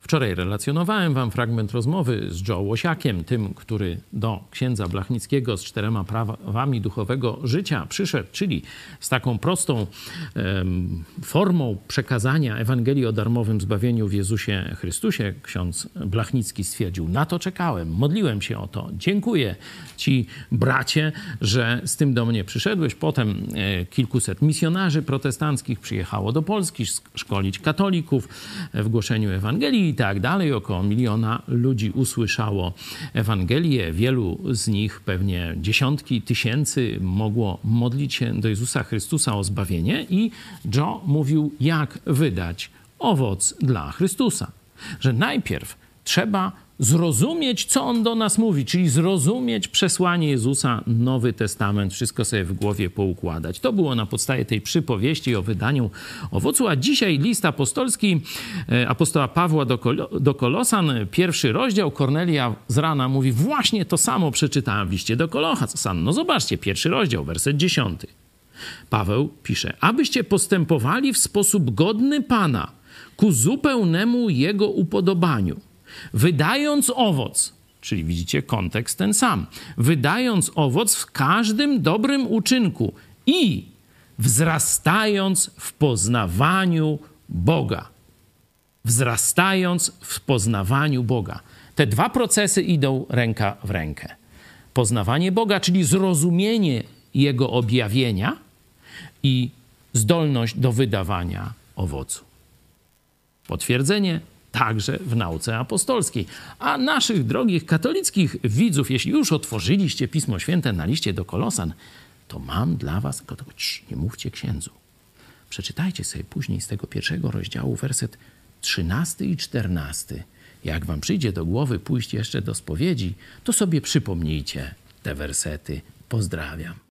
Wczoraj relacjonowałem wam fragment rozmowy z Joe Łosiakiem, tym, który do księdza Blachnickiego z czterema prawami duchowego życia przyszedł, czyli z taką prostą em, formą przekazania Ewangelii o darmowym zbawieniu w Jezusie Chrystusie. Ksiądz Blachnicki stwierdził, na to czekałem, modliłem się o to. Dziękuję ci, bracie, że z tym do mnie przyszedłeś. Potem e, kilkuset misjonarzy protestanckich przyjechało do Polski szkolić katolików w głoszeniu Ewangelii i tak dalej. Około miliona ludzi usłyszało Ewangelię. Wielu z nich, pewnie dziesiątki tysięcy, mogło modlić się do Jezusa Chrystusa o zbawienie. I Joe mówił, jak wydać owoc dla Chrystusa. Że najpierw trzeba zrozumieć, co on do nas mówi, czyli zrozumieć przesłanie Jezusa, Nowy Testament, wszystko sobie w głowie poukładać. To było na podstawie tej przypowieści o wydaniu owocu, a dzisiaj list apostolski e, apostoła Pawła do, Kol do Kolosan, pierwszy rozdział, Kornelia z rana mówi, właśnie to samo przeczytałem w liście do Kolosan. No zobaczcie, pierwszy rozdział, werset dziesiąty. Paweł pisze, abyście postępowali w sposób godny Pana, ku zupełnemu Jego upodobaniu – wydając owoc, czyli widzicie kontekst ten sam, wydając owoc w każdym dobrym uczynku i wzrastając w poznawaniu Boga. Wzrastając w poznawaniu Boga. Te dwa procesy idą ręka w rękę. Poznawanie Boga, czyli zrozumienie Jego objawienia i zdolność do wydawania owocu. Potwierdzenie także w nauce apostolskiej. A naszych drogich katolickich widzów, jeśli już otworzyliście Pismo Święte na liście do Kolosan, to mam dla was, tylko nie mówcie księdzu. Przeczytajcie sobie później z tego pierwszego rozdziału werset 13 i 14. Jak wam przyjdzie do głowy pójść jeszcze do spowiedzi, to sobie przypomnijcie te wersety. Pozdrawiam.